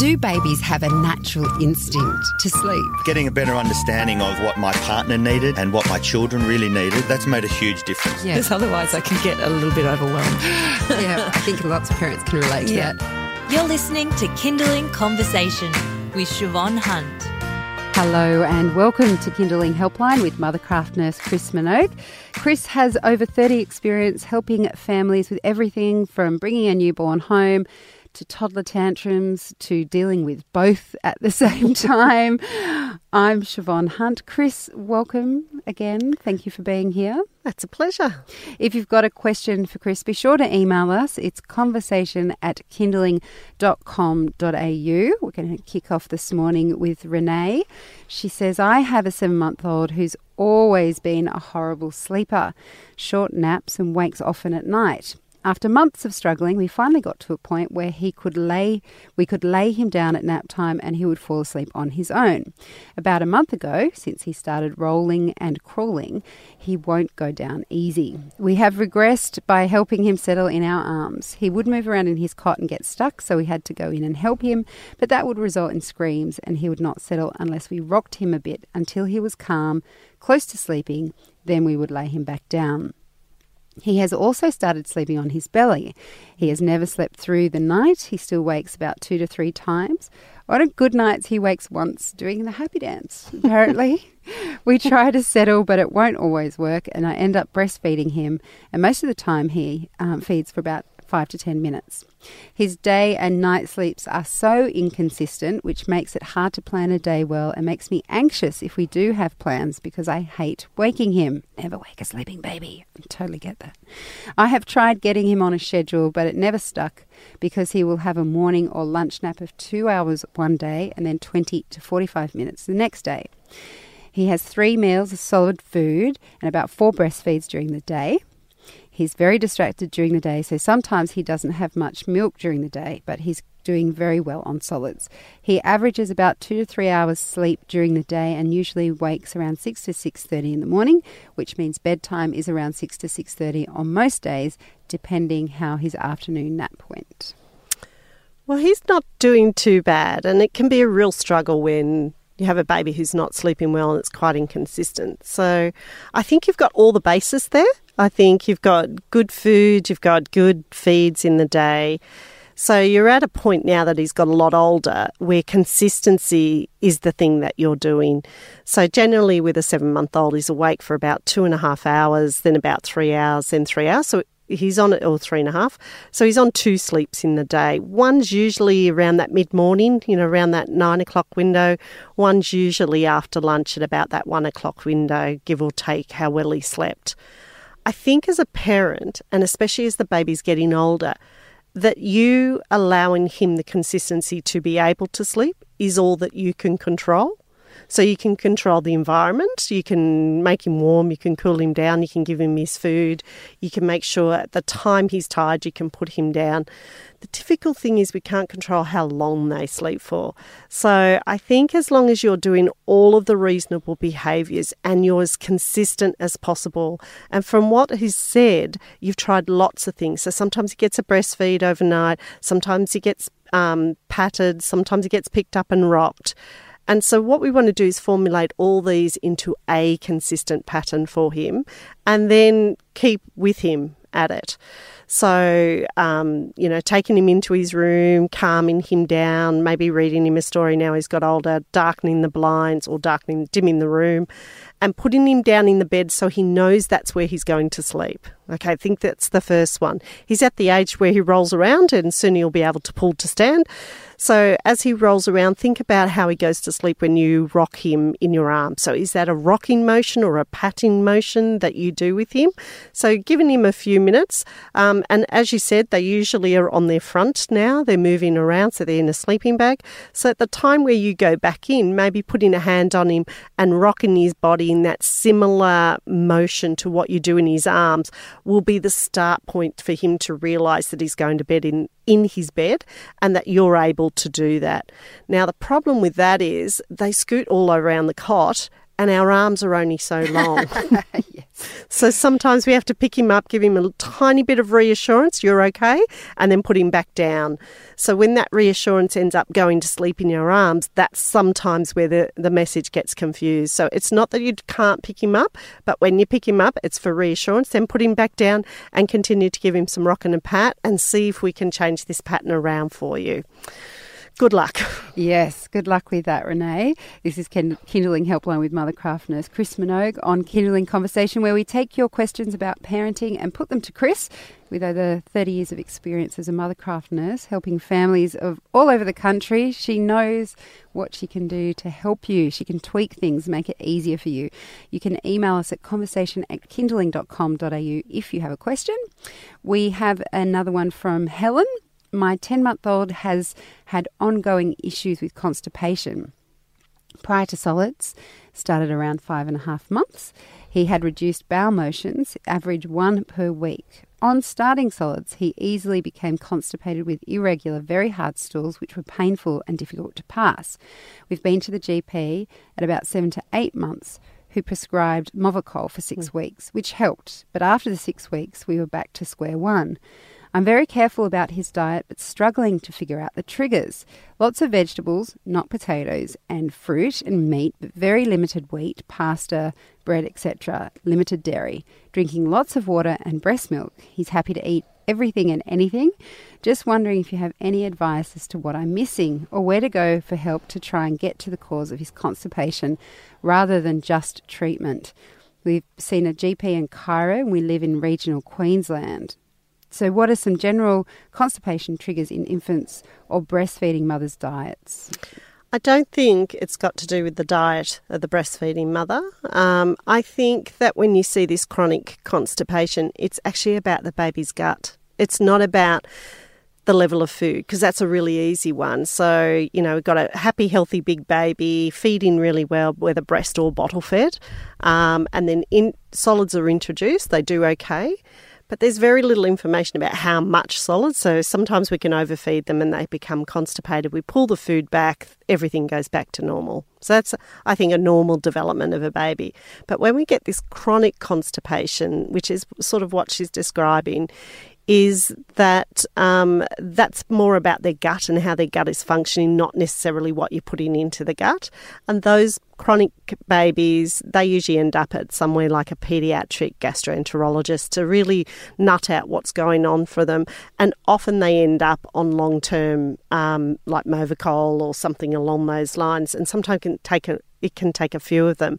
Do babies have a natural instinct to sleep? Getting a better understanding of what my partner needed and what my children really needed, that's made a huge difference. Yeah. Because otherwise I can get a little bit overwhelmed. yeah, I think lots of parents can relate to Yeah. that. You're listening to Kinderling Conversation with Siobhan Hunt. Hello and welcome to Kinderling Helpline with Mothercraft nurse Chris Minogue. Chris has over 30 experience helping families with everything from bringing a newborn home to toddler tantrums to dealing with both at the same time. I'm Siobhan Hunt. Chris, welcome again. Thank you for being here. That's a pleasure. If you've got a question for Chris, be sure to email us. It's conversation at kinderling.com.au. We're going to kick off this morning with Renee. She says, I have a seven month old who's always been a horrible sleeper, short naps and wakes often at night. After months of struggling, we finally got to a point where he could lay we could lay him down at nap time and he would fall asleep on his own. About a month ago, since he started rolling and crawling, he won't go down easy. We have regressed by helping him settle in our arms. He would move around in his cot and get stuck, so we had to go in and help him, but that would result in screams and he would not settle unless we rocked him a bit until he was calm, close to sleeping, then we would lay him back down. He has also started sleeping on his belly. He has never slept through the night. He still wakes about two to three times. On good nights, he wakes once doing the happy dance, apparently. we try to settle, but it won't always work, and I end up breastfeeding him. And most of the time, he um, feeds for about five to ten minutes. His day and night sleeps are so inconsistent, which makes it hard to plan a day well and makes me anxious if we do have plans because I hate waking him. Never wake a sleeping baby. I totally get that. I have tried getting him on a schedule, but it never stuck because he will have a morning or lunch nap of two hours one day and then 20 to 45 minutes the next day. He has three meals of solid food and about four breastfeeds during the day. He's very distracted during the day, so sometimes he doesn't have much milk during the day, but he's doing very well on solids. He averages about 2 to 3 hours sleep during the day and usually wakes around 6 to 6:30 in the morning, which means bedtime is around 6 to 6:30 on most days, depending how his afternoon nap went. Well, he's not doing too bad, and it can be a real struggle when you have a baby who's not sleeping well and it's quite inconsistent. So I think you've got all the bases there. I think you've got good food, you've got good feeds in the day. So you're at a point now that he's got a lot older where consistency is the thing that you're doing. So generally with a seven month old, he's awake for about two and a half hours, then about three hours, then three hours. So he's on it or three and a half. So he's on two sleeps in the day. One's usually around that mid morning, you know, around that nine o'clock window. One's usually after lunch at about that one o'clock window, give or take how well he slept. I think as a parent, and especially as the baby's getting older, that you allowing him the consistency to be able to sleep is all that you can control. So you can control the environment, you can make him warm, you can cool him down, you can give him his food, you can make sure at the time he's tired, you can put him down. The difficult thing is we can't control how long they sleep for. So I think as long as you're doing all of the reasonable behaviours and you're as consistent as possible, and from what he's said, you've tried lots of things. So sometimes he gets a breastfeed overnight, sometimes he gets um, patted, sometimes he gets picked up and rocked. And so, what we want to do is formulate all these into a consistent pattern for him and then keep with him at it. So, um, you know, taking him into his room, calming him down, maybe reading him a story now he's got older, darkening the blinds or darkening, dimming the room, and putting him down in the bed so he knows that's where he's going to sleep. Okay, I think that's the first one. He's at the age where he rolls around and soon he'll be able to pull to stand. So as he rolls around, think about how he goes to sleep when you rock him in your arms. So is that a rocking motion or a patting motion that you do with him? So giving him a few minutes. Um, and as you said, they usually are on their front now. They're moving around, so they're in a sleeping bag. So at the time where you go back in, maybe putting a hand on him and rocking his body in that similar motion to what you do in his arms will be the start point for him to realise that he's going to bed in in his bed and that you're able to do that. Now, the problem with that is they scoot all around the cot and our arms are only so long. So sometimes we have to pick him up, give him a tiny bit of reassurance, you're okay, and then put him back down. So when that reassurance ends up going to sleep in your arms, that's sometimes where the, the message gets confused. So it's not that you can't pick him up, but when you pick him up, it's for reassurance. Then put him back down and continue to give him some rock and a pat and see if we can change this pattern around for you good luck. Yes, good luck with that, Renee. This is Kinderling Helpline with Mothercraft nurse Chris Minogue on Kinderling Conversation, where we take your questions about parenting and put them to Chris, with over 30 years of experience as a Mothercraft nurse, helping families of all over the country. She knows what she can do to help you. She can tweak things, make it easier for you. You can email us at conversation at kinderling.com.au if you have a question. We have another one from Helen my 10 month old has had ongoing issues with constipation. Prior to solids, started around five and a half months, he had reduced bowel motions, average one per week. On starting solids, he easily became constipated with irregular, very hard stools, which were painful and difficult to pass. We've been to the GP at about seven to eight months, who prescribed Movicol for six mm. weeks, which helped. But after the six weeks, we were back to square one. I'm very careful about his diet, but struggling to figure out the triggers. Lots of vegetables, not potatoes, and fruit and meat, but very limited wheat, pasta, bread, etc. Limited dairy. Drinking lots of water and breast milk. He's happy to eat everything and anything. Just wondering if you have any advice as to what I'm missing or where to go for help to try and get to the cause of his constipation rather than just treatment. We've seen a GP in Cairo and we live in regional Queensland. So, what are some general constipation triggers in infants or breastfeeding mothers' diets? I don't think it's got to do with the diet of the breastfeeding mother. Um, I think that when you see this chronic constipation, it's actually about the baby's gut. It's not about the level of food because that's a really easy one. So, you know, we've got a happy, healthy big baby feeding really well, whether breast or bottle fed. Um, and then in, solids are introduced, they do okay but there's very little information about how much solid. So sometimes we can overfeed them and they become constipated. We pull the food back, everything goes back to normal. So that's, I think, a normal development of a baby. But when we get this chronic constipation, which is sort of what she's describing, is that um, that's more about their gut and how their gut is functioning, not necessarily what you're putting into the gut. And those chronic babies, they usually end up at somewhere like a pediatric gastroenterologist to really nut out what's going on for them. And often they end up on long term, um, like Movicol or something along those lines. And sometimes it can take a, it can take a few of them.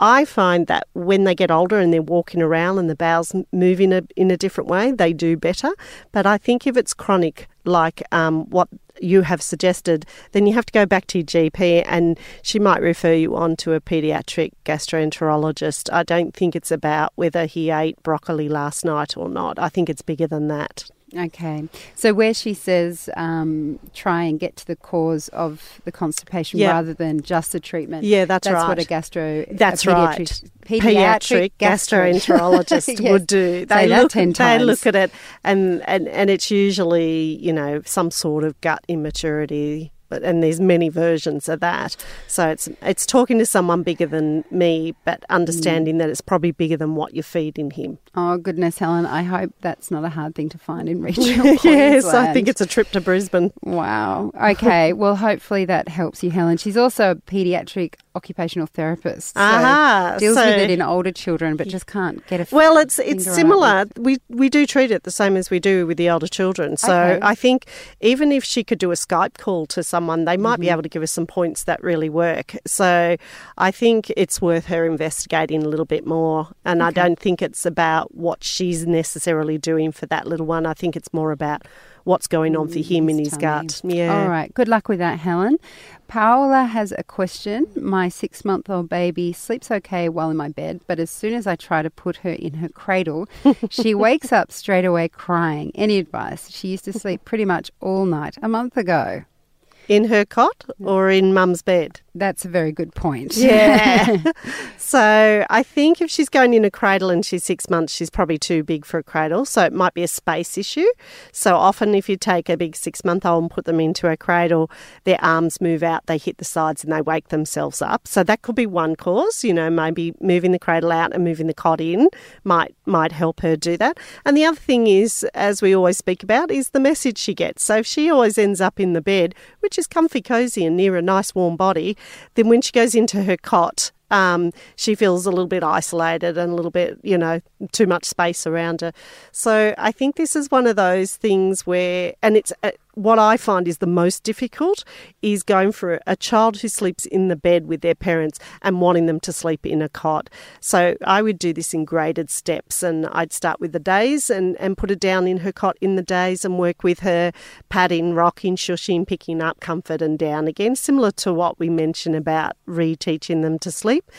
I find that when they get older and they're walking around and the bowels move in a in a different way, they do better. But I think if it's chronic, like um, what you have suggested, then you have to go back to your GP and she might refer you on to a paediatric gastroenterologist. I don't think it's about whether he ate broccoli last night or not. I think it's bigger than that. Okay. So where she says um, try and get to the cause of the constipation yeah. rather than just the treatment. Yeah, that's, that's right. what a gastro That's a pediatric, right. Pediatric, pediatric gastroenterologist yes. would do. They look, they look at it and, and, and it's usually, you know, some sort of gut immaturity and there's many versions of that. So it's it's talking to someone bigger than me, but understanding mm. that it's probably bigger than what you're feeding him. Oh goodness, Helen! I hope that's not a hard thing to find in regional yes, I think it's a trip to Brisbane. Wow. Okay. well, hopefully that helps you, Helen. She's also a paediatric occupational therapist. So Aha, deals so, with it in older children, but just can't get a. Well, it's it's similar. We we do treat it the same as we do with the older children. So okay. I think even if she could do a Skype call to someone, they might mm-hmm. be able to give us some points that really work. So I think it's worth her investigating a little bit more. And okay. I don't think it's about what she's necessarily doing for that little one. I think it's more about what's going on for mm, him in his gut. Yeah. All right. Good luck with that, Helen. Paola has a question. My six month old baby sleeps okay while in my bed, but as soon as I try to put her in her cradle, she wakes up straight away crying. Any advice? She used to sleep pretty much all night a month ago. In her cot or in mum's bed? That's a very good point. Yeah. so I think if she's going in a cradle and she's six months, she's probably too big for a cradle. So it might be a space issue. So often, if you take a big six month old and put them into a cradle, their arms move out, they hit the sides, and they wake themselves up. So that could be one cause. You know, maybe moving the cradle out and moving the cot in might might help her do that. And the other thing is, as we always speak about, is the message she gets. So if she always ends up in the bed, which is comfy, cozy, and near a nice warm body, then when she goes into her cot, um, she feels a little bit isolated and a little bit, you know, too much space around her. So I think this is one of those things where, and it's uh, what I find is the most difficult is going for a child who sleeps in the bed with their parents and wanting them to sleep in a cot. So I would do this in graded steps and I'd start with the days and, and put her down in her cot in the days and work with her patting, rocking, shushing, picking up comfort and down again, similar to what we mentioned about reteaching them to sleep.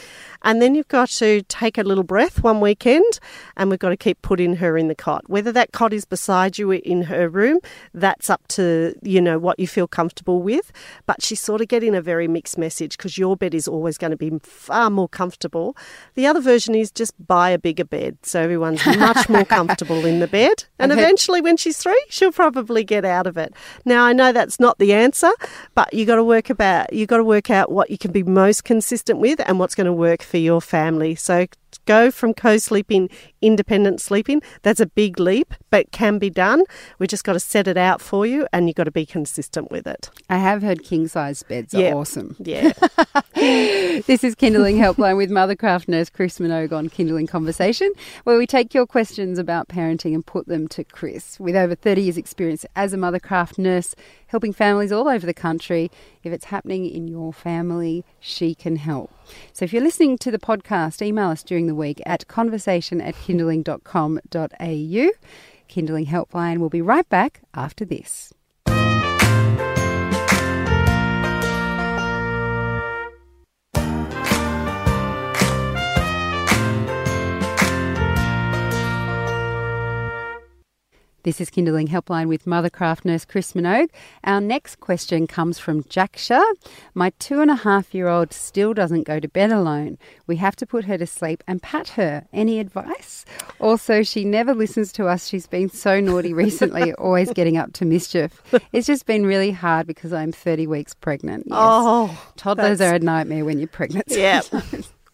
And then you've got to take a little breath one weekend and we've got to keep putting her in the cot. Whether that cot is beside you in her room, that's up to, you know, what you feel comfortable with. But she's sort of getting a very mixed message because your bed is always going to be far more comfortable. The other version is just buy a bigger bed so everyone's much more comfortable in the bed. And eventually, when she's three, she'll probably get out of it. Now, I know that's not the answer, but you got to work about you got to work out what you can be most consistent with and what's going to work for your family. So go from co sleeping, independent sleeping. That's a big leap, but can be done. We just got to set it out for you and you've got to be consistent with it. I have heard king size beds Yeah. are awesome. Yeah. This is Kinderling Helpline with Mothercraft nurse Chris Minogue on Kinderling Conversation, where we take your questions about parenting and put them to Chris. With over 30 years' experience as a Mothercraft nurse, helping families all over the country, if it's happening in your family, she can help. So if you're listening to the podcast, email us during the week at conversation at kinderling.com.au. Kinderling Helpline will be right back after this. This is Kinderling Helpline with Mothercraft nurse Chris Minogue. Our next question comes from Jaksha. My two and a half year old still doesn't go to bed alone. We have to put her to sleep and pat her. Any advice? Also, she never listens to us. She's been so naughty recently, always getting up to mischief. It's just been really hard because I'm 30 weeks pregnant. Yes. Oh, Toddlers that's- are a nightmare when you're pregnant. Yeah.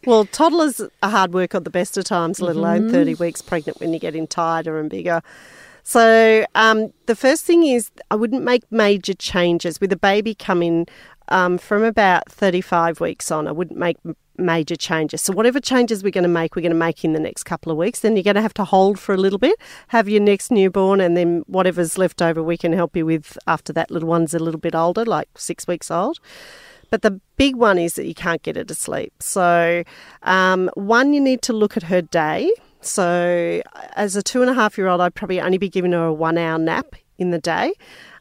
Well, toddlers are hard work at the best of times, let alone 30 mm-hmm. weeks pregnant when you're getting tighter and bigger. So, um, the first thing is I wouldn't make major changes with a baby coming um, from about 35 weeks on. I wouldn't make major changes. So, whatever changes we're going to make, we're going to make in the next couple of weeks. Then you're going to have to hold for a little bit, have your next newborn, and then whatever's left over, we can help you with after that little one's a little bit older, like six weeks old. But the big one is that you can't get her to sleep. So, um, one, you need to look at her day. So, as a two and a half year old, I'd probably only be giving her a one hour nap in the day.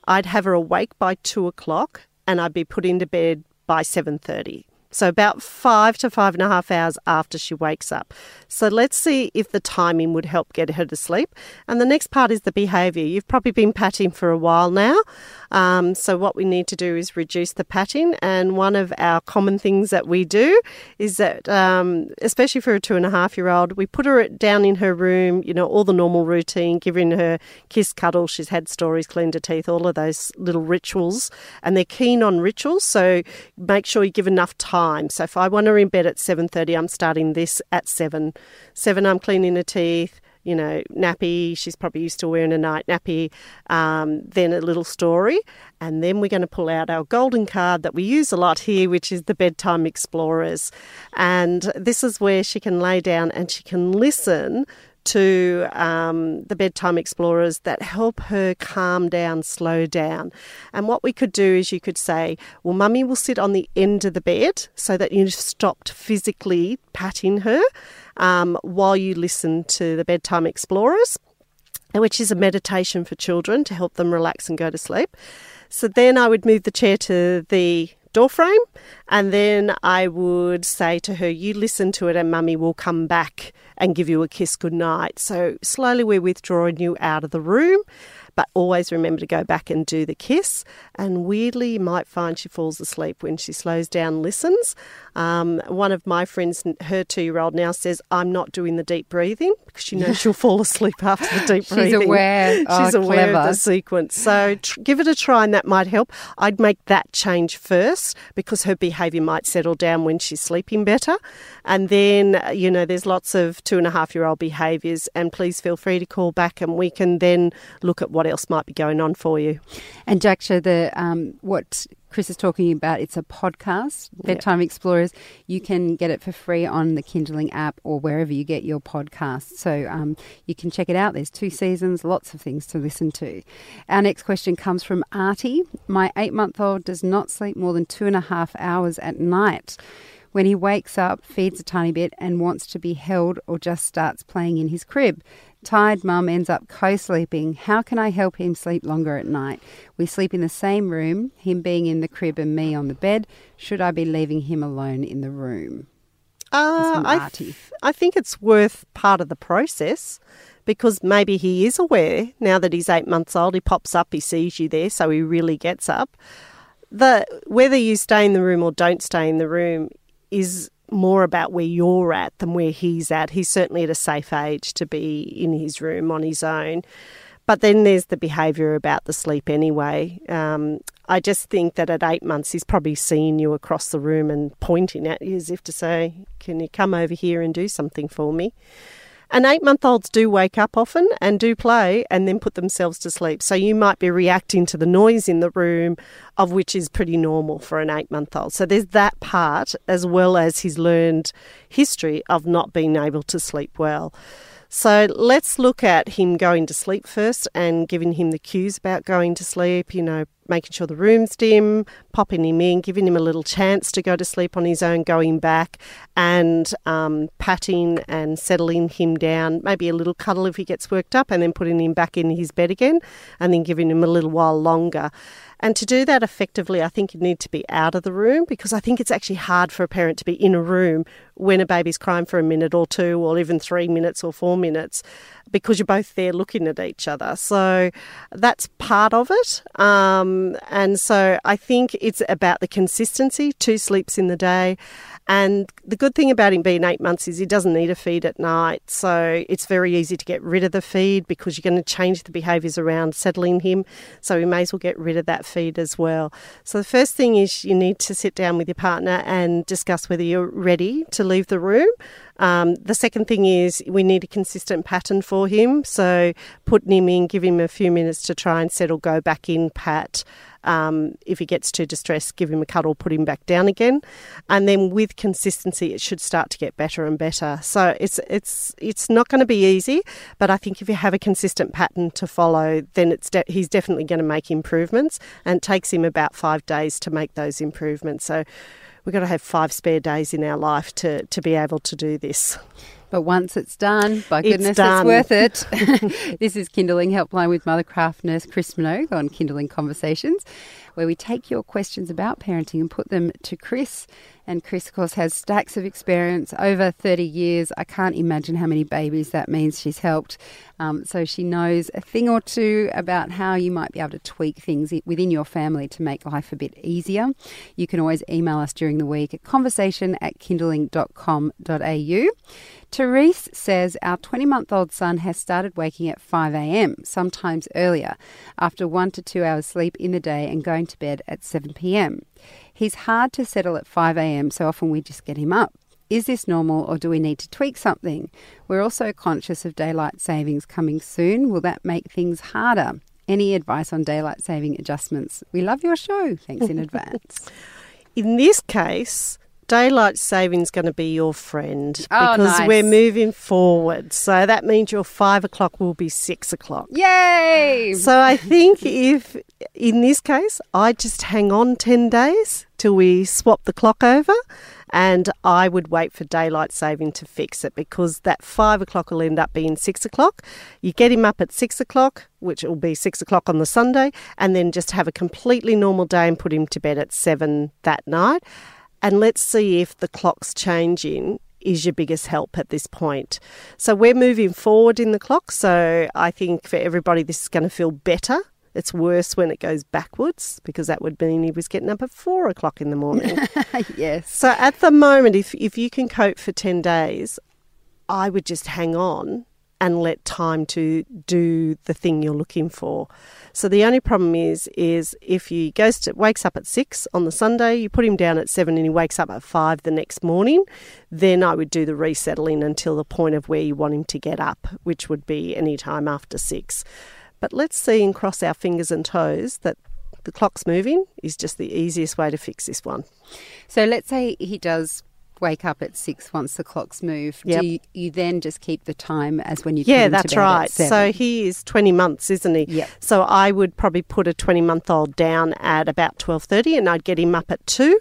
I'd have her awake by two o'clock, and I'd be put into bed by seven thirty. So about five to five and a half hours after she wakes up. So let's see if the timing would help get her to sleep. And the next part is the behaviour. You've probably been patting for a while now. Um, so what we need to do is reduce the patting. And one of our common things that we do is that, um, especially for a two and a half year old, we put her down in her room, you know, all the normal routine, giving her kiss, cuddle. She's had stories, cleaned her teeth, all of those little rituals. And they're keen on rituals. So make sure you give enough time. So if I want her in bed at 7.30, I'm starting this at 7. 7, I'm cleaning her teeth you know, nappy. She's probably used to wearing a night nappy. Um, then a little story. And then we're going to pull out our golden card that we use a lot here, which is the Bedtime Explorers. And this is where she can lay down and she can listen to um, the bedtime explorers that help her calm down, slow down. And what we could do is you could say, Well, mummy will sit on the end of the bed so that you've stopped physically patting her um, while you listen to the bedtime explorers, which is a meditation for children to help them relax and go to sleep. So then I would move the chair to the door frame And then I would say to her, You listen to it, and mummy will come back and give you a kiss goodnight. So slowly we're withdrawing you out of the room but always remember to go back and do the kiss. And weirdly, you might find she falls asleep when she slows down, listens. Um, one of my friends, her two year old now, says, I'm not doing the deep breathing because she knows she'll fall asleep after the deep She's breathing. aware. She's Oh, aware of the sequence. So tr- give it a try and that might help. I'd make that change first because her behaviour might settle down when she's sleeping better. And then, uh, you know, there's lots of two and a half year old behaviours, and please feel free to call back and we can then look at what else might be going on for you. And Jaksha, the um, what Chris is talking about, it's a podcast, Bedtime Explorers. You can get it for free on the Kinderling app or wherever you get your podcasts. So um, you can check it out. There's two seasons, lots of things to listen to. Our next question comes from Artie. My eight month old does not sleep more than two and a half hours at night. When he wakes up, feeds a tiny bit, and wants to be held or just starts playing in his crib. Tired mum ends up co sleeping. How can I help him sleep longer at night? We sleep in the same room, him being in the crib and me on the bed. Should I be leaving him alone in the room? Uh, I, th- I think it's worth part of the process because maybe he is aware now that he's eight months old. He pops up, he sees you there, so he really gets up. The whether you stay in the room or don't stay in the room is more about where you're at than where he's at. He's certainly at a safe age to be in his room on his own. But then there's the behaviour about the sleep anyway. Um, I just think that at eight months, he's probably seeing you across the room and pointing at you as if to say, Can you come over here and do something for me? And eight month olds do wake up often and do play and then put themselves to sleep. So you might be reacting to the noise in the room, of which is pretty normal for an eight month old. So there's that part, as well as his learned history of not being able to sleep well. So let's look at him going to sleep first and giving him the cues about going to sleep, you know, making sure the room's dim, popping him in, giving him a little chance to go to sleep on his own, going back and um, patting and settling him down, maybe a little cuddle if he gets worked up, and then putting him back in his bed again and then giving him a little while longer. And to do that effectively, I think you need to be out of the room because I think it's actually hard for a parent to be in a room when a baby's crying for a minute or two, or even three minutes or four minutes, because you're both there looking at each other. So that's part of it. Um, Um, and so I think it's about the consistency two sleeps in the day. And the good thing about him being eight months is he doesn't need a feed at night. So it's very easy to get rid of the feed because you're going to change the behaviours around settling him. So we may as well get rid of that feed as well. So the first thing is you need to sit down with your partner and discuss whether you're ready to leave the room. Um, the second thing is we need a consistent pattern for him. So putting him in, give him a few minutes to try and settle, go back in, pat. Um, if he gets too distressed, give him a cuddle, put him back down again, and then with consistency, it should start to get better and better. So it's it's it's not going to be easy, but I think if you have a consistent pattern to follow, then it's de- he's definitely going to make improvements, and it takes him about five days to make those improvements. So we've got to have five spare days in our life to to be able to do this. But once it's done, by It's goodness, done. it's worth it. this is Kinderling Helpline with Mothercraft nurse Chris Minogue on Kinderling Conversations, where we take your questions about parenting and put them to Chris. And Chris, of course, has stacks of experience over 30 years. I can't imagine how many babies that means she's helped. Um, so she knows a thing or two about how you might be able to tweak things within your family to make life a bit easier. You can always email us during the week at conversation at kinderling.com.au. Therese says our 20 month old son has started waking at 5 a.m., sometimes earlier, after one to two hours sleep in the day and going to bed at 7 p.m. He's hard to settle at 5 a.m., so often we just get him up. Is this normal or do we need to tweak something? We're also conscious of daylight savings coming soon. Will that make things harder? Any advice on daylight saving adjustments? We love your show. Thanks in advance. In this case, daylight saving's going to be your friend Oh, because nice. we're moving forward. So that means your five o'clock will be six o'clock. Yay! So I think if in this case, I just hang on 10 days till we swap the clock over. And I would wait for daylight saving to fix it because that five o'clock will end up being six o'clock. You get him up at six o'clock, which will be six o'clock on the Sunday, and then just have a completely normal day and put him to bed at seven that night. And let's see if the clock's changing is your biggest help at this point. So we're moving forward in the clock. So I think for everybody, this is going to feel better. It's worse when it goes backwards because that would mean he was getting up at four o'clock in the morning. yes. so at the moment, if, if you can cope for 10 days, I would just hang on and let time to do the thing you're looking for. So the only problem is is if he goes to wakes up at six on the Sunday, you put him down at seven and he wakes up at five the next morning, then I would do the resettling until the point of where you want him to get up, which would be any time after six. But let's see and cross our fingers and toes that the clock's moving is just the easiest way to fix this one. So let's say he does wake up at six once the clock's moved. Yep. Do you, you then just keep the time as when you Yeah, that's right. seven? So he is 20 months, isn't he? Yep. So I would probably put a 20 month old down at about 12:30 and I'd get him up at 2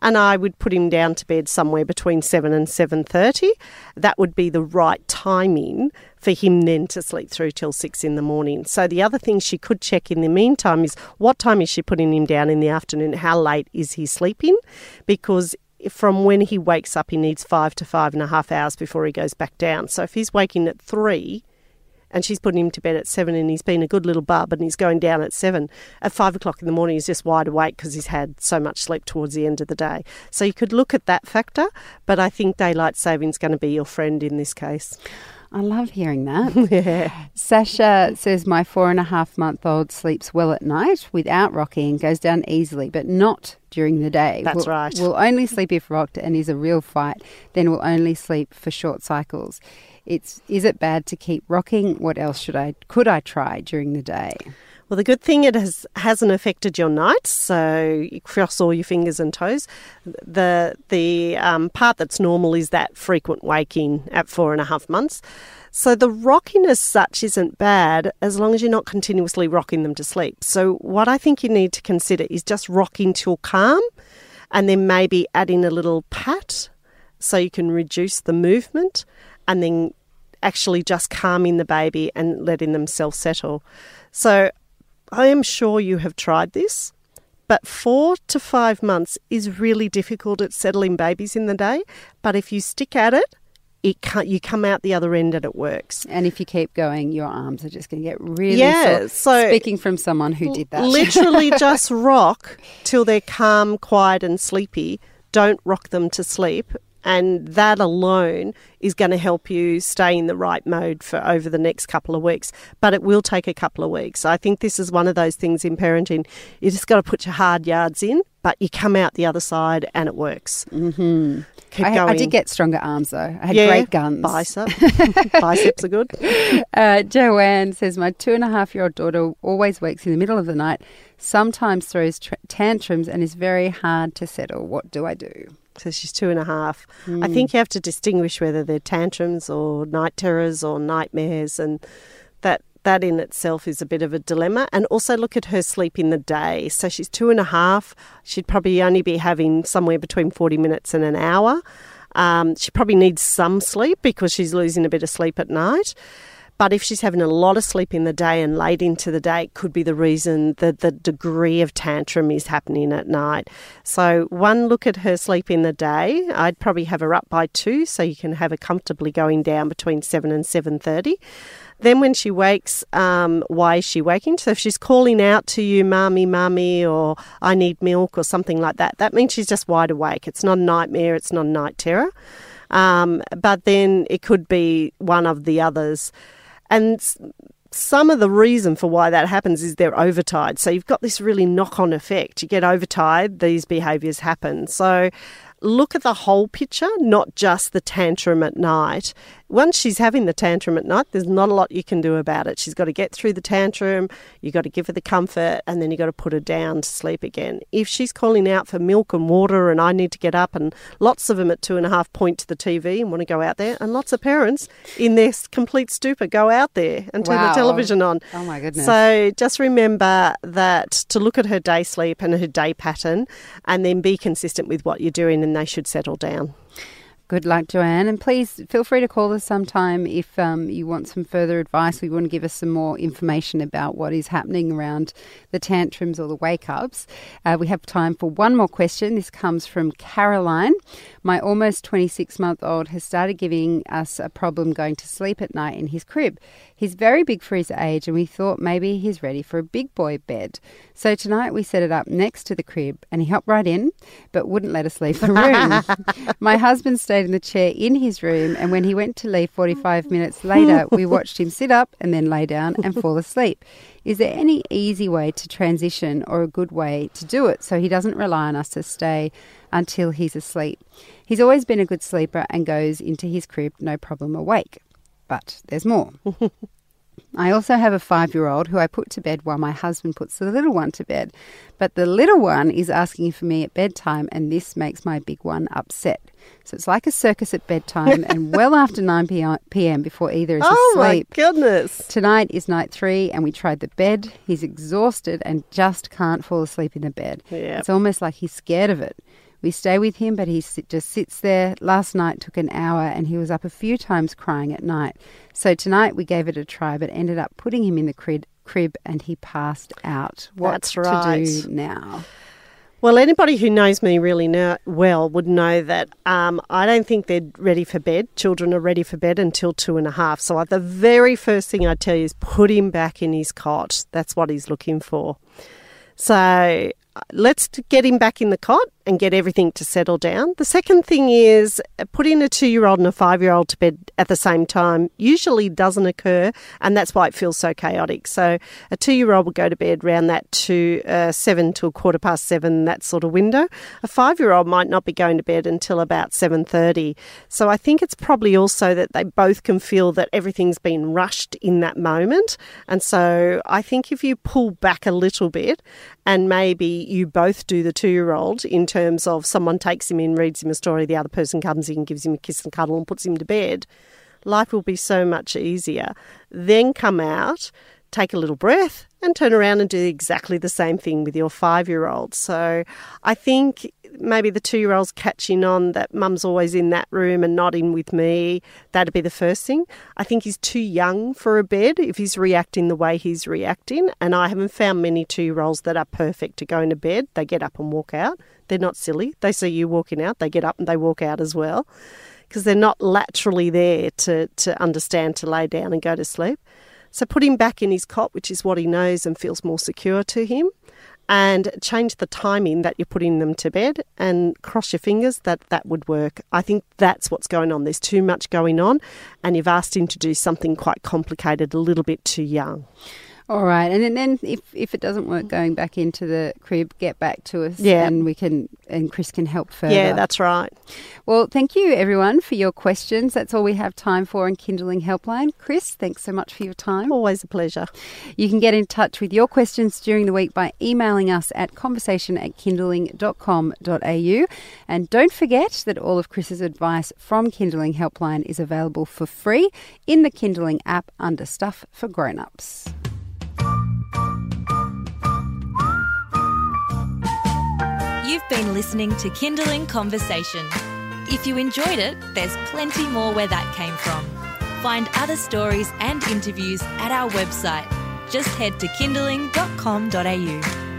and I would put him down to bed somewhere between 7 and 7:30. That would be the right timing for him then to sleep through till 6 in the morning. So the other thing she could check in the meantime is what time is she putting him down in the afternoon? How late is he sleeping? Because from when he wakes up, he needs five to five and a half hours before he goes back down. So if he's waking at three and she's putting him to bed at seven and he's been a good little bub and he's going down at seven, at five o'clock in the morning, he's just wide awake because he's had so much sleep towards the end of the day. So you could look at that factor, but I think daylight saving is going to be your friend in this case. I love hearing that. Sasha says my four and a half month old sleeps well at night without rocking, goes down easily, but not during the day. That's will, right. Will only sleep if rocked and is a real fight. Then will only sleep for short cycles. It's is it bad to keep rocking? What else should I could I try during the day? Well, the good thing it has hasn't affected your nights, so you cross all your fingers and toes. The the um, part that's normal is that frequent waking at four and a half months. So the rocking as such isn't bad as long as you're not continuously rocking them to sleep. So what I think you need to consider is just rocking till calm, and then maybe adding a little pat so you can reduce the movement, and then actually just calming the baby and letting them self settle. So I am sure you have tried this, but four to five months is really difficult at settling babies in the day. But if you stick at it, it can't, you come out the other end and it works. And if you keep going, your arms are just going to get really Yeah, sore. so- Speaking from someone who did that. Literally just rock till they're calm, quiet, and sleepy. Don't rock them to sleep. And that alone is going to help you stay in the right mode for over the next couple of weeks. But it will take a couple of weeks. I think this is one of those things in parenting. You just got to put your hard yards in, but you come out the other side and it works. Mm-hmm. I. I did get stronger arms though. I had yeah, great guns. Bicep. Biceps are good. Uh, Joanne says, My two and a half year old daughter always wakes in the middle of the night, sometimes throws tr- tantrums, and is very hard to settle. What do I do? So she's two and a half. I think you have to distinguish whether they're tantrums or night terrors or nightmares, and that that in itself is a bit of a dilemma. And also look at her sleep in the day. So she's two and a half. She'd probably only be having somewhere between forty minutes and an hour. Um, she probably needs some sleep because she's losing a bit of sleep at night. But if she's having a lot of sleep in the day and late into the day, it could be the reason that the degree of tantrum is happening at night. So one look at her sleep in the day. I'd probably have her up by two, so you can have her comfortably going down between seven and seven thirty. Then when she wakes, um, why is she waking? So if she's calling out to you, "Mummy, mummy," or "I need milk" or something like that, that means she's just wide awake. It's not a nightmare. It's not a night terror. Um, but then it could be one of the others. And some of the reason for why that happens is they're overtired. So you've got this really knock on effect. You get overtired, these behaviours happen. So look at the whole picture, not just the tantrum at night. Once she's having the tantrum at night, there's not a lot you can do about it. She's got to get through the tantrum, you've got to give her the comfort, and then you've got to put her down to sleep again. If she's calling out for milk and water, and I need to get up, and lots of them at two and a half point to the TV and want to go out there, and lots of parents in their complete stupor go out there and turn Wow. the television on. Oh my goodness. So just remember that to look at her day sleep and her day pattern, and then be consistent with what you're doing, and they should settle down. Good luck, Joanne. And please feel free to call us sometime if um, you want some further advice. We want to give us some more information about what is happening around the tantrums or the wake ups. Uh, we have time for one more question. This comes from Caroline. My almost 26 month old has started giving us a problem going to sleep at night in his crib. He's very big for his age, and we thought maybe he's ready for a big boy bed. So tonight we set it up next to the crib, and he hopped right in, but wouldn't let us leave the room. My husband stayed in the chair in his room, and when he went to leave 45 minutes later, we watched him sit up and then lay down and fall asleep. Is there any easy way to transition or a good way to do it so he doesn't rely on us to stay until he's asleep? He's always been a good sleeper and goes into his crib no problem awake. But there's more. I also have a five year old who I put to bed while my husband puts the little one to bed. But the little one is asking for me at bedtime, and this makes my big one upset. So it's like a circus at bedtime and well after 9 p.m. before either is oh asleep. my goodness. Tonight is night three, and we tried the bed. He's exhausted and just can't fall asleep in the bed. Yep. It's almost like he's scared of it. We stay with him, but he sit, just sits there. Last night took an hour, and he was up a few times crying at night. So tonight we gave it a try, but ended up putting him in the crib, crib and he passed out. What That's to right. do now? Well, anybody who knows me really know, well would know that um, I don't think they're ready for bed. Children are ready for bed until two and a half. So, the very first thing I tell you is put him back in his cot. That's what he's looking for. So, uh, let's get him back in the cot and get everything to settle down. The second thing is uh, putting a two year old and a five year old to bed at the same time usually doesn't occur, and that's why it feels so chaotic. So, a two year old will go to bed around that to uh, seven to a quarter past seven, that sort of window. A five year old might not be going to bed until about seven thirty. So, I think it's probably also that they both can feel that everything's been rushed in that moment, and so I think if you pull back a little bit and maybe you both do the two year old in terms of someone takes him in, reads him a story, the other person comes in, gives him a kiss and cuddle, and puts him to bed, life will be so much easier. Then come out, take a little breath, and turn around and do exactly the same thing with your five year old. So I think maybe the two year old's catching on that mum's always in that room and not in with me. That'd be the first thing. I think he's too young for a bed if he's reacting the way he's reacting. And I haven't found many two year olds that are perfect to go into bed. They get up and walk out. They're not silly. They see you walking out, they get up and they walk out as well because they're not laterally there to, to understand to lay down and go to sleep. So put him back in his cot, which is what he knows and feels more secure to him, and change the timing that you're putting them to bed and cross your fingers that that would work. I think that's what's going on. There's too much going on, and you've asked him to do something quite complicated a little bit too young. All right, and then, then if if it doesn't work, going back into the crib, get back to us, Yeah. and we can and Chris can help further. Yeah, that's right. well. Thank you everyone for your questions. That's all we have time for in Kinderling Helpline. Chris, thanks so much for your time. Always a pleasure. You can get in touch with your questions during the week by emailing us at conversation at kinderling.com.au. And don't forget that all of Chris's advice from Kinderling Helpline is available for free in the Kinderling app under Stuff for Grown-ups. You've been listening to Kinderling Conversation. If you enjoyed it, there's plenty more where that came from. Find other stories and interviews at our website. Just head to kinderling.com.au.